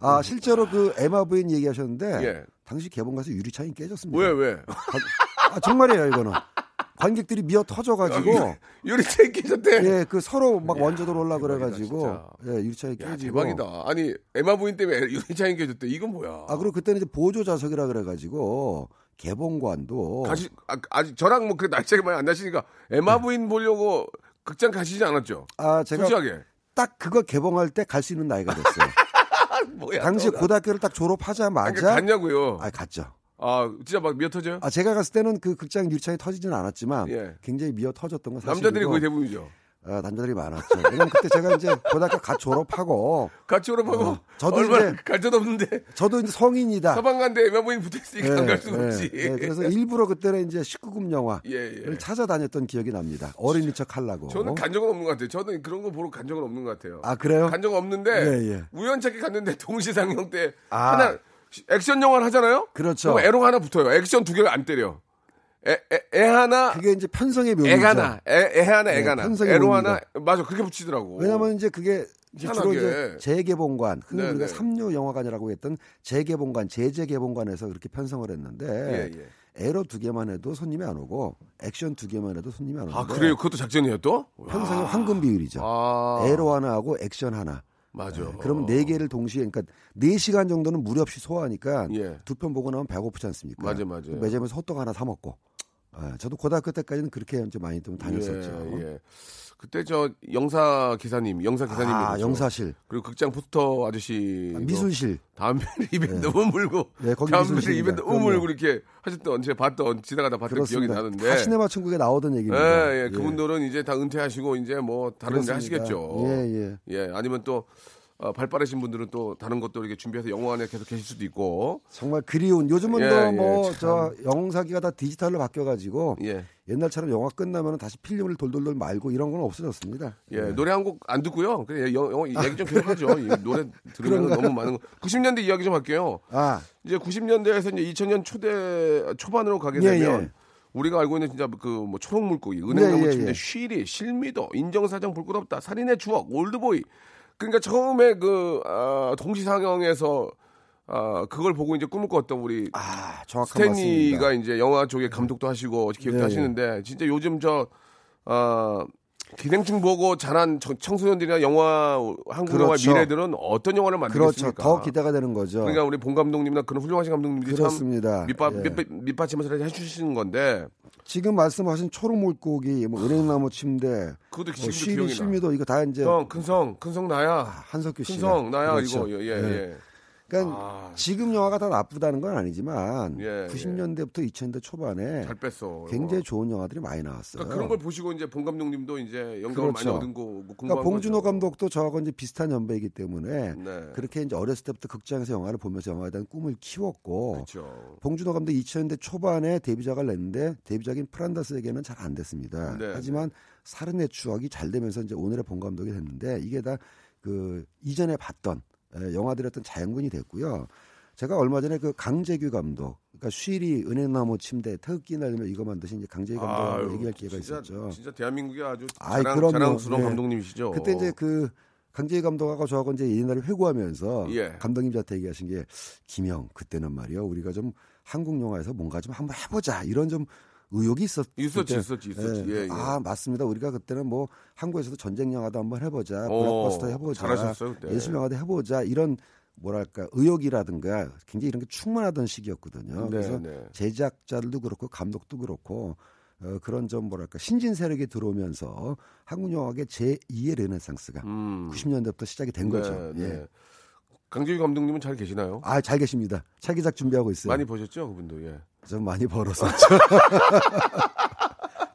아 실제로 그 에마 부인 얘기하셨는데 예. 당시 개봉 가서 유리창이 깨졌습니다. 왜 왜? 아, 정말이에요 이거는. 관객들이 미어 터져가지고 유리창이 깨졌대. 예 그 서로 막 먼저 들어올라 대박이다, 그래가지고 진짜. 예 유리창이 야, 깨지고 대박이다. 아니 에마 부인 때문에 <laughs> 유리창이 깨졌대. 이건 뭐야? 아 그리고 그때는 이제 보조 좌석이라 그래가지고 개봉관도 가시 아, 아직 저랑 뭐 그 날짜가 많이 안 나시니까 에마 부인 보려고 극장 가시지 않았죠? 아 제가 솔직하게. 딱 그거 개봉할 때 갈 수 있는 나이가 됐어요. <laughs> 뭐야? 당시 또 나- 고등학교를 딱 아, 졸업하자마자 그러니까 갔냐고요. 아 갔죠. 아 진짜 막 미어 터져요? 아 제가 갔을 때는 그 극장 유리창이 터지지는 않았지만 예. 굉장히 미어 터졌던 건 사실이고 남자들이 거의 대부분이죠. 아, 남자들이 많았죠. 왜냐면 그때 제가 이제 고등학교 갓 졸업하고 같이 졸업하고 어, 저도 얼마나 이제- 갈 데도 없는데 저도 이제 성인이다. 서방간데 에마 부인 붙어 있으니까 안갈 수가 예, 없지. 예, 그래서 일부러 그때는 이제 19금 영화를 예, 예. 찾아다녔던 기억이 납니다. 어린이 척 하려고. 저는 간 적은 없는 것 같아요. 저는 그런 거 보러 간 적은 없는 것 같아요. 아 그래요? 간 적은 없는데 예, 예. 우연찮게 갔는데 동시 상영 때 아. 하나 액션 영화를 하잖아요. 그렇죠. 에로 하나 붙어요. 액션 두 개를 안 때려. 애, 애, 애 하나, 그게 이제 편성의 묘미죠. 애 하나, 애, 애 하나, 애 네, 하나, 묘미가. 하나. 맞아, 그렇게 붙이더라고. 왜냐면 이제 그게 이제 주로. 이제 재개봉관, 흔히 네, 우리가 네. 삼류 영화관이라고 했던 재개봉관, 재재개봉관에서 그렇게 편성을 했는데 예, 예. 에러 두 개만 해도 손님이 안 오고 액션 두 개만 해도 손님이 안 오는데 아 그래요? 그것도 작전이에요 또? 편성의 황금 비율이죠. 아, 에러 하나 하고 액션 하나. 맞아. 네, 그러면 네 개를 동시에 그러니까 네 시간 정도는 무리 없이 소화하니까 예. 두편 보고 나면 배고프지 않습니까? 맞아, 맞아. 매점에서 호떡 하나 사 먹고. 아, 저도 고등학교 때까지는 그렇게 이제 많이 좀 다녔었죠. 예, 예. 그때 저 영사 기사님, 영사 기사님이 아. 영사실, 그리고 극장 포스터 아저씨 아, 미술실. 담배를 입에 너무 물고 네, 거기 담배를. 입에 너무 물고. 이렇게 하셨던 제가 봤던 지나가다 봤던 기억이 그렇습니다. 나는데 다 시네마 천국에 나오던 예, 얘기입니다. 예, 그분들은 이제 다 은퇴하시고 이제 뭐 다른 데 그렇습니다. 하시겠죠. 예, 예. 예, 아니면 또 어, 발 빠르신 분들은 또 다른 것도 이렇게 준비해서 영화관에 계속 계실 수도 있고. 정말 그리운 요즘은 예, 또 예, 뭐 영사기가 다 디지털로 바뀌어가지고 예. 옛날처럼 영화 끝나면 다시 필름을 돌돌돌 말고 이런 건 없어졌습니다. 예, 노래 한 곡 안 듣고요. 그래, 영, 영, 얘기 좀 계속하죠. 이 노래 들으면 너무 많은 거. 90년대 이야기 좀 할게요. 아 이제 90년대에서 이제 2000년 초대 초반으로 가게 예, 되면 예. 우리가 알고 있는 진짜 그 뭐 초록 물고기, 은행 나무 예, 예, 침대, 예. 쉬리, 실미도, 인정사정 불끄럽다, 살인의 추억, 올드보이. 그러니까 처음에 그 아, 동시 상영에서 아, 그걸 보고 이제 꿈을 꿨던 우리 아, 정확한 스탠리가. 이제 영화 쪽에 감독도 하시고 기획도 예, 예. 하시는데 진짜 요즘 저 아, 기생충 보고 자란 청- 청소년들이나 영화 한국 영화 그렇죠. 미래들은 어떤 영화를 그렇죠. 만들겠습니까? 더 기대가 되는 거죠. 그러니까 우리 본 감독님이나 그런 훌륭하신 감독님들이 그렇습니다. 참 밑받, 예. 밑받, 밑받침을 해주시는 건데 지금 말씀하신 초록 물고기, 뭐 은행나무 침대, 그것도 뭐 나. 실미도 이거 다 이제 형, 큰성, 큰성 나야. 한석규 씨. 큰성 나야 그렇죠. 이거 예, 예. 예. 그러니까 아. 지금 영화가 다 나쁘다는 건 아니지만 예, 90년대부터 2000년대 초반에 잘 뺐어. 굉장히. 좋은 영화들이 많이 나왔어요. 그러니까 그런 걸 보시고 이제 본 감독님도 이제 영감을 그렇죠. 많이 얻은 거뭐 그러니까 봉준호 거죠. 감독도 저하고 이제 비슷한 연배이기 때문에 네. 그렇게 이제 어렸을 때부터 극장에서 영화를 보면서 영화에 대한 꿈을 키웠고 그렇죠. 봉준호 감독 2000년대 초반에 데뷔작을 냈는데 데뷔작인 프란다스에게는 잘 안 됐습니다. 네. 하지만 살인의 추억이 잘 되면서 이제 오늘의 본 감독이 됐는데 이게 다 그 이전에 봤던 에, 영화들의 어떤 자양분이 됐고요. 제가 얼마 전에 그 강재규 감독, 그러니까 쉬리, 은행나무 침대, 태극기 날리며 이거 만드신 이제 강재규 아유, 얘기할 기회가 진짜, 있었죠. 진짜 대한민국의 아주 아이, 자랑, 그럼요. 자랑스러운 네. 감독님이시죠. 그때 이제 그 강재희 감독하고 저하고 이제 옛날에 회고하면서 예. 감독님 저한테 얘기하신 게 김영 그때는 말이요 우리가 좀 한국 영화에서 뭔가 좀 한번 해보자 이런 좀 의욕이 있었 있었지, 그때. 있었지, 있었지. 예, 예. 아 맞습니다 우리가 그때는 뭐 한국에서도 전쟁 영화도 한번 해보자 어, 블록버스터 해보자 잘하셨어요, 그때. 예술 영화도 해보자 이런 뭐랄까 의욕이라든가 굉장히 이런 게 충만하던 시기였거든요. 네, 그래서 네. 제작자들도 그렇고 감독도 그렇고 어, 그런 좀 뭐랄까 신진 세력이 들어오면서 한국 영화계 제 2의 르네상스가 음. 90년대부터 시작이 된 거죠. 네, 예. 네. 강재규 감독님은 잘 계시나요? 아, 잘 계십니다. 차기작 준비하고 있어요. 많이 보셨죠, 그분도. 예. 좀 많이 벌었었죠. <laughs>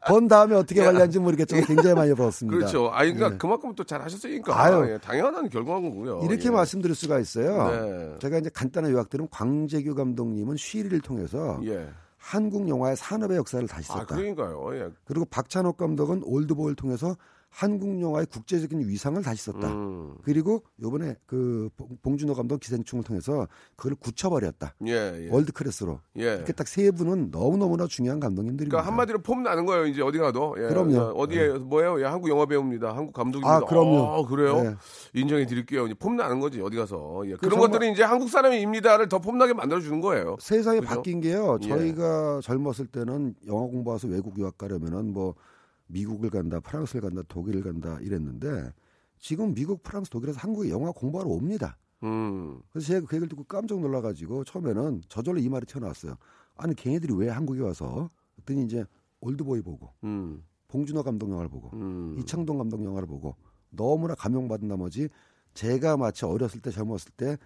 번 다음에 어떻게 관리하는지 모르겠지만 굉장히 많이 벌었습니다. 그렇죠. 아, 그러니까 네. 그만큼 또 잘 하셨으니까. 아유. 예, 당연한 결과인 거고요. 이렇게 예. 말씀드릴 수가 있어요. 네. 제가 이제 간단한 요약들은 광재규 감독님은 쉬리를 통해서 예. 한국 영화의 산업의 역사를 다시 아, 썼다. 그러니까요. 예. 그리고 박찬욱 감독은 올드보이를 통해서 한국 영화의 국제적인 위상을 다시 썼다. 음. 그리고 요번에 그 봉- 봉준호 감독 기생충을 통해서 그걸 굳혀버렸다. 예, 예. world class로. 예. 이렇게 딱 세 분은 너무너무나 중요한 감독님들입니다. 그러니까 한마디로 폼 나는 거예요. 이제 어디 가도. 예. 그럼요. 야, 어디에 뭐예요? 예, 한국 영화 배우입니다. 한국 감독입니다. 아, 그럼요. 어, 그래요? 네. 인정해 드릴게요. 폼 나는 거지. 어디 가서. 예. 그 그런 것들이 이제 한국 사람입니다를 더 폼나게 만들어 주는 거예요. 세상이 그죠? 바뀐 게요. 예. 저희가 젊었을 때는 영화 공부와서 외국 유학 가려면은 뭐 미국을 간다, 프랑스를 간다, 독일을 간다 이랬는데 지금 미국, 프랑스, 독일에서 한국에 영화 공부하러 옵니다. 음. 그래서 제가 그 얘기를 듣고 깜짝 놀라가지고 처음에는 저절로 이 말이 튀어나왔어요. 아니 걔네들이 왜 한국에 와서? 그랬더니 이제 올드보이 보고 음. 봉준호 감독 영화를 보고 음. 이창동 감독 영화를 보고 너무나 감명받은 나머지 제가 마치 어렸을 때 젊었을 때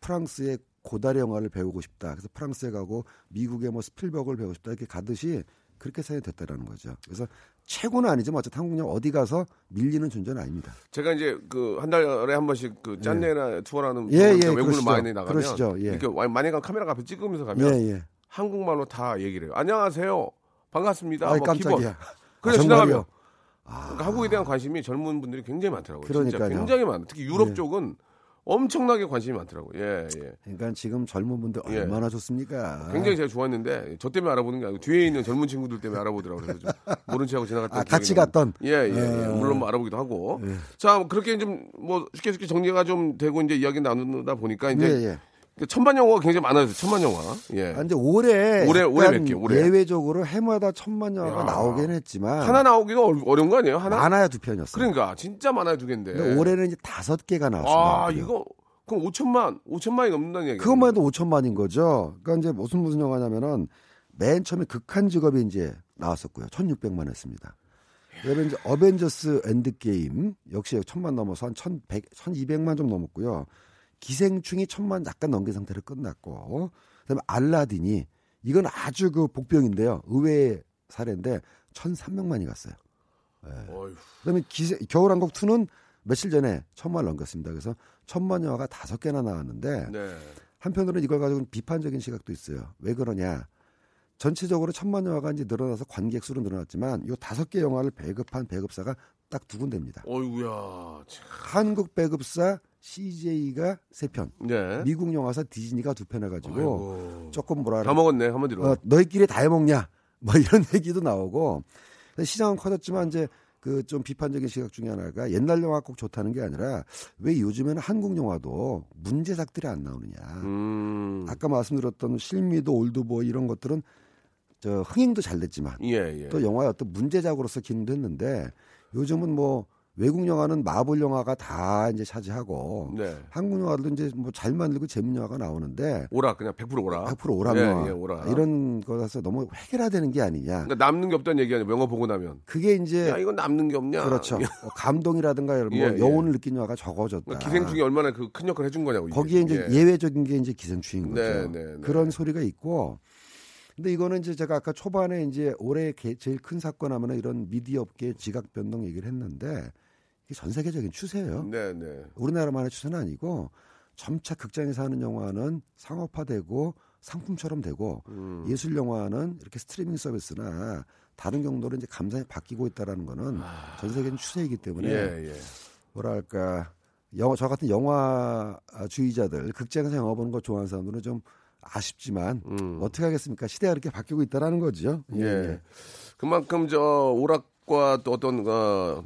프랑스의 고다리 영화를 배우고 싶다. 그래서 프랑스에 가고 미국의 뭐 스필버그를 배우고 싶다. 이렇게 가듯이 그렇게 생각이 됐다라는 거죠. 그래서 최고는 아니지만 어쨌든 한국 영화 어디 가서 밀리는 존재는 아닙니다. 제가 이제 그 한 달에 한 번씩 그 짠내나 투어라는 예, 예, 외국을. 많이 나가면 그러시죠. 예. 이렇게 와- 만약에 카메라 앞에 찍으면서 가면 예, 예. 한국말로 다 얘기를 해요. 안녕하세요. 반갑습니다. 아이 뭐 깜짝이야. <laughs> 기본. 아? 지나가면 그러니까 한국에 대한 관심이 젊은 분들이 굉장히 많더라고요. 진짜 그러니까요. 굉장히 많아. 특히 유럽 네. 쪽은 엄청나게 관심이 많더라고요. 예, 예. 그러니까 지금 젊은 분들 예. 얼마나 좋습니까? 굉장히 제가 좋았는데 저 때문에 알아보는 게 아니고 뒤에 있는 젊은 친구들 때문에 알아보더라고요. 그래서 좀 <laughs> 모른 척하고 지나갔던 아, 같이. 갔던? 예, 예, 예. 어. 물론 뭐 알아보기도 하고. 예. 자, 뭐 그렇게 좀 뭐 쉽게 쉽게 정리가 좀 되고 이제 이야기 나누다 보니까 이제 예, 예. 그 천만 영화가 굉장히 많아졌어요. 천만 영화. 예. 아, 이제 올해 올해- 올해 몇 개, 올해? 예외적으로 해마다 천만 영화가 야. 나오긴 했지만 하나 나오기가 어- 어려운 거 아니에요? 하나? 많아야 두 편이었어요. 그러니까 진짜 많아야 두 개인데. 근데 올해는 이제 다섯 개가 나왔습니다. 아, 이거 그럼 5천만, 5천만이 넘는다는 얘기예요. 그것만 해도 5천만인 거죠. 그러니까 이제 무슨 무슨 영화냐면은 맨 처음에 극한 직업이 이제 나왔었고요. 1,600만 했습니다. 그다음에 이제 어벤져스 엔드게임 역시 천만 넘어서 한 1,100, 1,200만 좀 넘었고요. 기생충이 천만 약간 넘긴 상태로 끝났고, 그다음에 알라딘이 이건 아주 그 복병인데요. 의외의 사례인데 1,300만이 갔어요. 어휴. 그다음에 기세, 겨울왕국 2는 며칠 전에 천만을 넘겼습니다. 그래서 천만 영화가 다섯 개나 나왔는데 네. 한편으로는 이걸 가지고 비판적인 시각도 있어요. 왜 그러냐? 전체적으로 천만 영화가 이제 늘어나서 관객 수로 늘어났지만 요 다섯 개 영화를 배급한 배급사가 딱 두 군데입니다. 어이구야. 참. 한국 배급사 CJ가 세 편, 네. 미국 영화사 디즈니가 두 편 해가지고 아이고. 조금 뭐라 다 먹었네 한마디로. 어, 너희끼리 다 해먹냐? <laughs> 뭐 이런 얘기도 나오고 시장은 커졌지만 이제 그 좀 비판적인 시각 중에 하나가 옛날 영화 꼭 좋다는 게 아니라 왜 요즘에는 한국 영화도 문제작들이 안 나오느냐? 음. 아까 말씀드렸던 실미도 올드보이 이런 것들은 저 흥행도 잘 됐지만 예, 예. 또 영화의 어떤 문제작으로서 기능도 했는데 요즘은 뭐 외국 영화는 마블 영화가 다 이제 차지하고 네. 한국 영화도 이제 뭐 잘 만들고 재밌는 영화가 나오는데 오라 그냥 100% 오라. 100% 오락 예, 예, 오라. 이런 거라서 너무 획일화되는 게 아니냐. 그러니까 남는 게 없다는 얘기 아니야. 영화 보고 나면. 그게 이제 야 이건 남는 게 없냐. 그렇죠. 어, <laughs> 감동이라든가 뭐 예, 예. 여운을 느낀 영화가 적어졌다. 그러니까 기생충이 얼마나 그 큰 역할을 해준 거냐고. 거기에 이제 예. 예외적인 게 이제 기생충인 거죠. 네, 네, 네. 그런 소리가 있고. 근데 이거는 이제 제가 아까 초반에 이제 올해 게- 제일 큰 사건 하면은 이런 미디어 업계 지각 변동 얘기를 했는데 전 세계적인 추세예요. 네, 네. 우리나라만의 추세는 아니고 점차 극장에서 하는 영화는 상업화되고 상품처럼 되고 음. 예술 영화는 이렇게 스트리밍 서비스나 다른 경로로 이제 감상이 바뀌고 있다라는 거는 전 세계적인 추세이기 때문에 아. 예, 예. 뭐랄까 영화 저 같은 영화주의자들 극장에서 영화 보는 거 좋아하는 사람들은 좀 아쉽지만 음. 어떻게 하겠습니까 시대가 이렇게 바뀌고 있다라는 거죠. 예. 그만큼 저 오락과 또 어떤 어,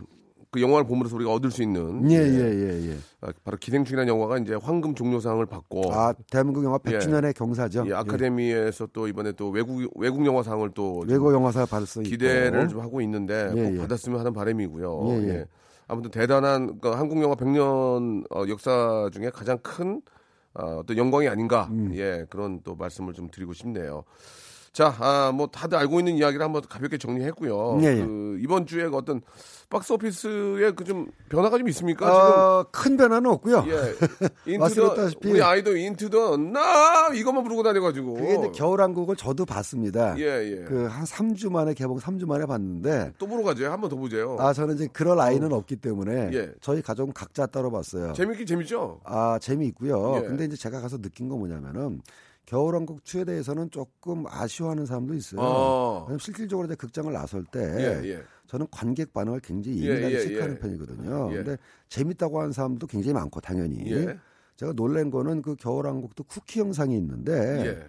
그 영화를 보면서 우리가 얻을 수 있는 예예 예 예. 아, 바로 기생충이라는 영화가 이제 황금 종려상을 받고 아 대한민국 영화 예. 100주년의 경사죠. 이 아카데미에서 또 이번에 또 외국 외국 영화상을 또 예. 외국 영화사 발성 기대를 좀 하고 있는데 예, 꼭 예. 받았으면 하는 바람이고요. 예, 예. 예. 아무튼 대단한 그 한국 영화 100년 어, 역사 중에 가장 큰 어, 떤 영광이 아닌가. 음. 예, 그런 또 말씀을 좀 드리고 싶네요. 자, 아, 뭐 다들 알고 있는 이야기를 한번 가볍게 정리했고요. 예, 예. 그 이번 주에 그 어떤 박스 오피스에 그 좀 변화가 좀 있습니까? 어, 큰 변화는 없고요. 예. <laughs> 말씀드렸다시피 우리 아이돌 인투더 나 이것만 부르고 다녀가지고. 그게 겨울왕국을 저도 봤습니다. 예, 예. 그 한 3주 만에 개봉 3주 만에 봤는데 또 보러 가죠. 한번 더 보세요. 아 저는 이제 그럴 아이는 없기 때문에 예. 저희 가족은 각자 따로 봤어요. 재밌긴 재밌죠. 아 재미있고요. 예. 근데 이제 제가 가서 느낀 거 뭐냐면은 겨울왕국 2에 대해서는 조금 아쉬워하는 사람도 있어요. 어. 실질적으로 이제 극장을 나설 때 예, 예. 저는 관객 반응을 굉장히 예, 예민하게 예, 체크하는 예. 편이거든요. 예. 근데 재밌다고 하는 사람도 굉장히 많고 당연히. 예. 제가 놀란 거는 그 겨울왕국도 쿠키 영상이 있는데 예.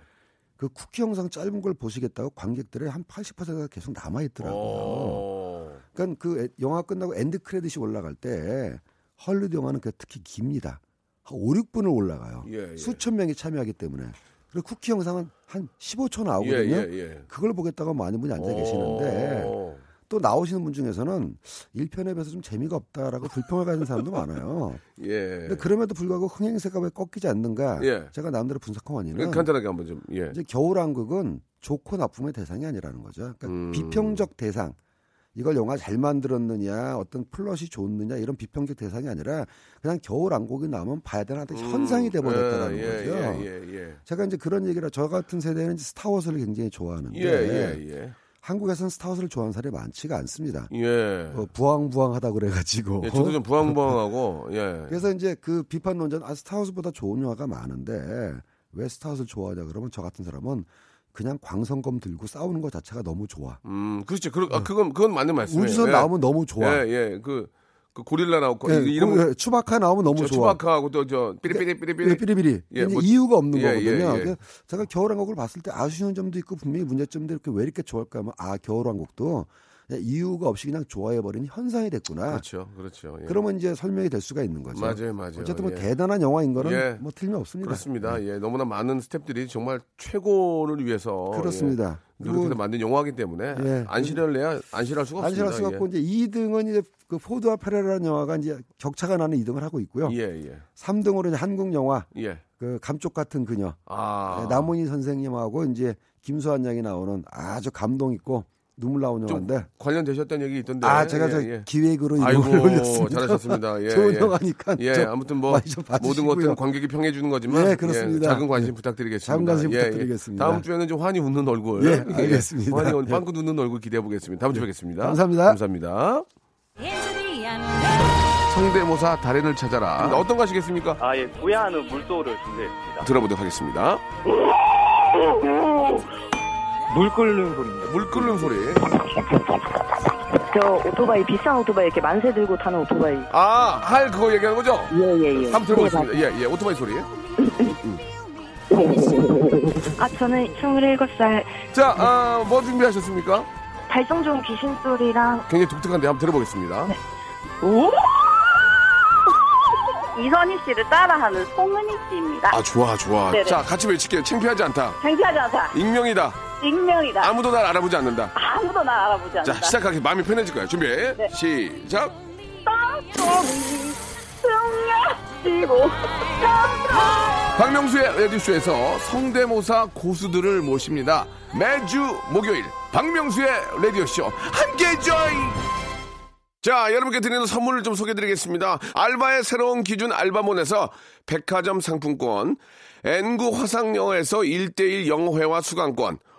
그 쿠키 영상 짧은 걸 보시겠다고 관객들의 한 80%가 계속 남아 있더라고요. 어. 그러니까 그 에- 영화 끝나고 end credit이 올라갈 때 헐리우드 영화는 그 특히 깁니다. 한 5, 6분을 올라가요. 수천 명이 참여하기 때문에. 그리고 쿠키 영상은 한 15초 예, 나오거든요. 예, 예. 그걸 보겠다고 많은 분이 앉아 계시는데 어. 또 나오시는 분 중에서는 1편에 비해서 좀 재미가 없다라고 불평을 가지는 사람도 많아요. <laughs> 예. 근데 그럼에도 불구하고 흥행세가 왜 꺾이지 않는가? 예. 제가 나름대로 분석한 원인은 간단하게 한번 좀 예. 이제 겨울왕국은 좋고 나쁨의 대상이 아니라는 거죠. 그러니까 음. 비평적 대상. 이걸 영화 잘 만들었느냐, 어떤 플롯이 좋느냐 이런 비평적 대상이 아니라 그냥 겨울 왕국이 나오면 봐야 되는 어떤 현상이 돼버렸다는 예, 거죠. 예, 예, 예. 제가 이제 그런 얘기를 저 같은 세대는 스타워즈를 굉장히 좋아하는데 예, 예, 예. 한국에서는 스타워즈를 좋아하는 사람이 많지가 않습니다. 예. 어, 부황부황하다 그래가지고. 예, 저도 좀 부황부황하고 <laughs> 예. 그래서 이제 그 비판론자는 아, 스타워즈보다 좋은 영화가 많은데 왜 스타워즈를 좋아하냐 그러면 저 같은 사람은 그냥 광선검 들고 싸우는 것 자체가 너무 좋아. 음, 그렇죠. 그, 아, 그건 그건 맞는 말씀이에요. 우주선 예. 나오면 너무 좋아. 예, 예. 그, 그 고릴라 나오고 예, 이- 이런 그, 거 예, 추바카 나오면 너무 저 좋아. 추바카하고 또저 삐리삐리 삐리삐리 예, 삐리삐리. 예, 이제 뭐- 이유가 없는 예, 거거든요. 예, 예. 그래서 제가 겨울왕국을 봤을 때 아쉬운 점도 있고 분명히 문제점도 이렇게 왜 이렇게 좋아할까 하면 아 겨울왕국도 이유가 없이 그냥 좋아해버린 현상이 됐구나. 그렇죠. 그렇죠. 예. 그러면 이제 설명이 될 수가 있는 거죠. 맞아요, 맞아요. 어쨌든 뭐 예. 대단한 영화인 거는 예. 뭐 틀림 없습니다. 그렇습니다. 예, 너무나 많은 스탭들이 정말 최고를 위해서 그렇습니다. 예, 노력해서 그리고 만든 영화이기 때문에 예. 안실을 내야 안실할 수가 없습니다. 안실할 수가 없고 이제 2등은 이제 그 포드와 페레라는 영화가 이제 격차가 나는 2등을 하고 있고요. 예, 예, 3등으로 이제 한국 영화 예. 그 감쪽 같은 그녀 아, 네, 남은희 선생님하고 이제 김수환 양이 나오는 아주 감동 있고 눈물 나오는 좀 영화인데 관련되셨다는 얘기 있던데. 아 제가 예, 저 예. 기획으로 아이고 이름을 올렸습니다. 잘하셨습니다. 예, 좋은 예. 영화니까 예, 좀 아무튼 뭐 모든. 것들은 관객이 평해 주는 거지만 예, 그렇습니다. 작은 관심 예. 부탁드리겠습니다. 작은 관심 예, 예. 부탁드리겠습니다. 다음 주에는 좀 환히 웃는 얼굴. 예, 알겠습니다. 환히 예. 빵꾸 웃는 얼굴 기대해 보겠습니다. 다음 주에 뵙겠습니다. 감사합니다. 감사합니다. 성대모사 달인을 찾아라. 어떤 거 하시겠습니까? 아, 예, 구애하는 물소를 준비했습니다. 들어보도록 하겠습니다. <laughs> 물 끓는 소리입니다. 물 끓는 소리. 저 오토바이 비싼 오토바이 이렇게 만세 들고 타는 오토바이. 아, 할 그거 얘기하는 거죠? 예예 예. 한번 들어보겠습니다. 예, 예, 오토바이 소리. 아 저는 27살 자, 아, 뭐 준비하셨습니까? 발성 좋은 귀신 소리랑 굉장히 독특한데 한번 들어보겠습니다. 오! 이선희 씨를 따라하는 송은희 씨입니다. 아, 좋아, 좋아. 네네. 자, 같이 외칠게요. 창피하지 않다. 창피하지 않다. 익명이다. 익명이다. 아무도 날 알아보지 않는다. 아무도 날 알아보지 않는다. 자, 시작하기 마음이 편해질 거예요. 준비. 시작. 땅콩이 승려지고 박명수의 라디오쇼에서 성대모사 고수들을 모십니다. 매주 목요일 박명수의 라디오쇼 함께 join! 자, 여러분께 드리는 선물을 좀 소개드리겠습니다. 알바의 새로운 기준 알바몬에서 백화점 상품권, N구 화상영어에서 1대1 영어회화 수강권,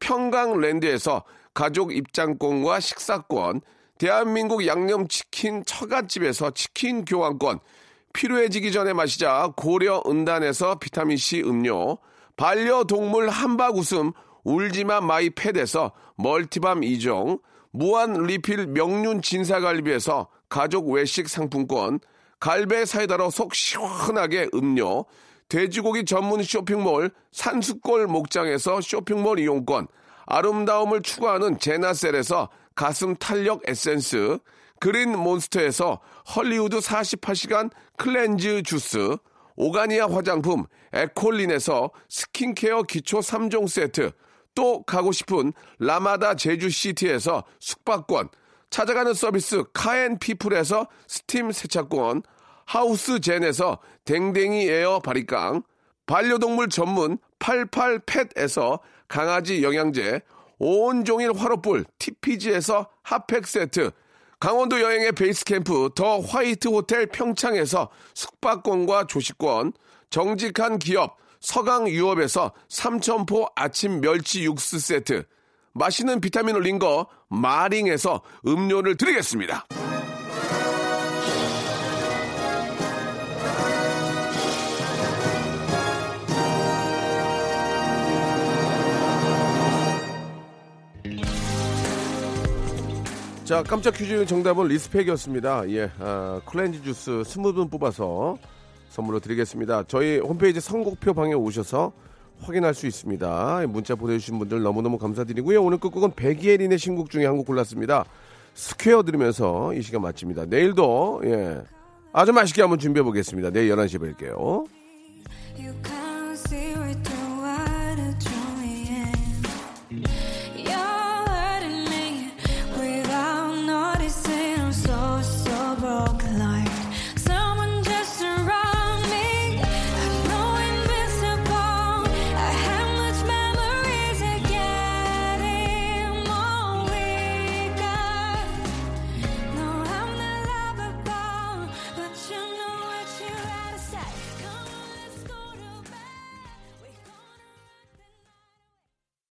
평강랜드에서 가족 입장권과 식사권, 대한민국 양념치킨 처갓집에서 치킨 교환권, 필요해지기 전에 마시자 고려 은단에서 비타민C 음료, 반려동물 함박 웃음 울지마 마이 펫에서 멀티밤 2종, 무한 리필 명륜 진사갈비에서 가족 외식 상품권, 갈배 사이다로 속 시원하게 음료, 돼지고기 전문 쇼핑몰 산수골 목장에서 쇼핑몰 이용권, 아름다움을 추구하는 제나셀에서 가슴 탄력 에센스, 그린 몬스터에서 헐리우드 48시간 클렌즈 주스, 오가니아 화장품 에콜린에서 스킨케어 기초 3종 세트, 또 가고 싶은 라마다 제주시티에서 숙박권, 찾아가는 서비스 카앤피플에서 스팀 세차권, 하우스 젠에서 댕댕이 에어 바리깡, 반려동물 전문 88펫에서 강아지 영양제, 온종일 화로불 TPG에서 핫팩 세트, 강원도 여행의 베이스 캠프 더 화이트 호텔 평창에서 숙박권과 조식권, 정직한 기업 서강 유업에서 삼천포 아침 멸치 육수 세트, 맛있는 비타민 올린 거 마링에서 음료를 드리겠습니다. 자, 깜짝 퀴즈 정답은 respect이었습니다. 예, 아, 클렌지 주스 20분 뽑아서 선물로 드리겠습니다. 저희 홈페이지 선곡표 방에 오셔서 확인할 수 있습니다. 문자 보내주신 분들 너무너무 감사드리고요. 오늘 끝곡은 백예린의 신곡 중에 한 곡 골랐습니다. Square 들으면서 이 시간 마칩니다. 내일도, 예, 아주 맛있게 한번 준비해 보겠습니다. 내일 11시에 뵐게요.